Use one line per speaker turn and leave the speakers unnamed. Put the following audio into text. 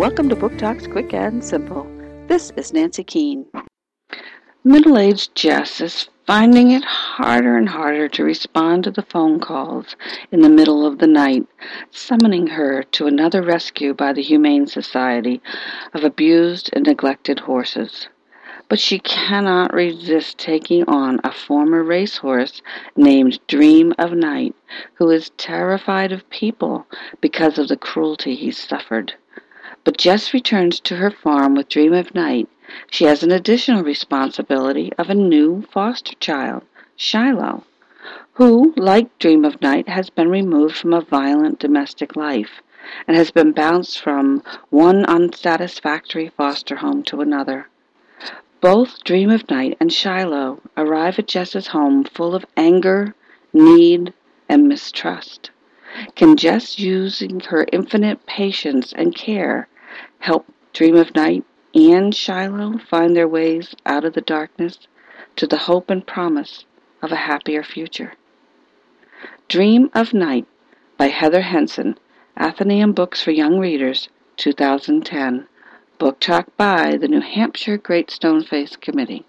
Welcome to Book Talks Quick and Simple. This is Nancy Keane. Middle aged Jess is finding it harder and harder to respond to the phone calls in the middle of the night, summoning her to another rescue by the Humane Society of abused and neglected horses. But she cannot resist taking on a former racehorse named Dream of Night, who is terrified of people because of the cruelty he suffered. But Jess returns to her farm with Dream of Night. She has an additional responsibility of a new foster child, Shiloh, who, like Dream of Night, has been removed from a violent domestic life and has been bounced from one unsatisfactory foster home to another. Both Dream of Night and Shiloh arrive at Jess's home full of anger, need, and mistrust. Can Jess using her infinite patience and care, help Dream of Night and Shiloh find their ways out of the darkness to the hope and promise of a happier future? Dream of Night by Heather Henson, Atheneum Books for Young Readers, 2010. Book Talk by the New Hampshire Great Stoneface Committee.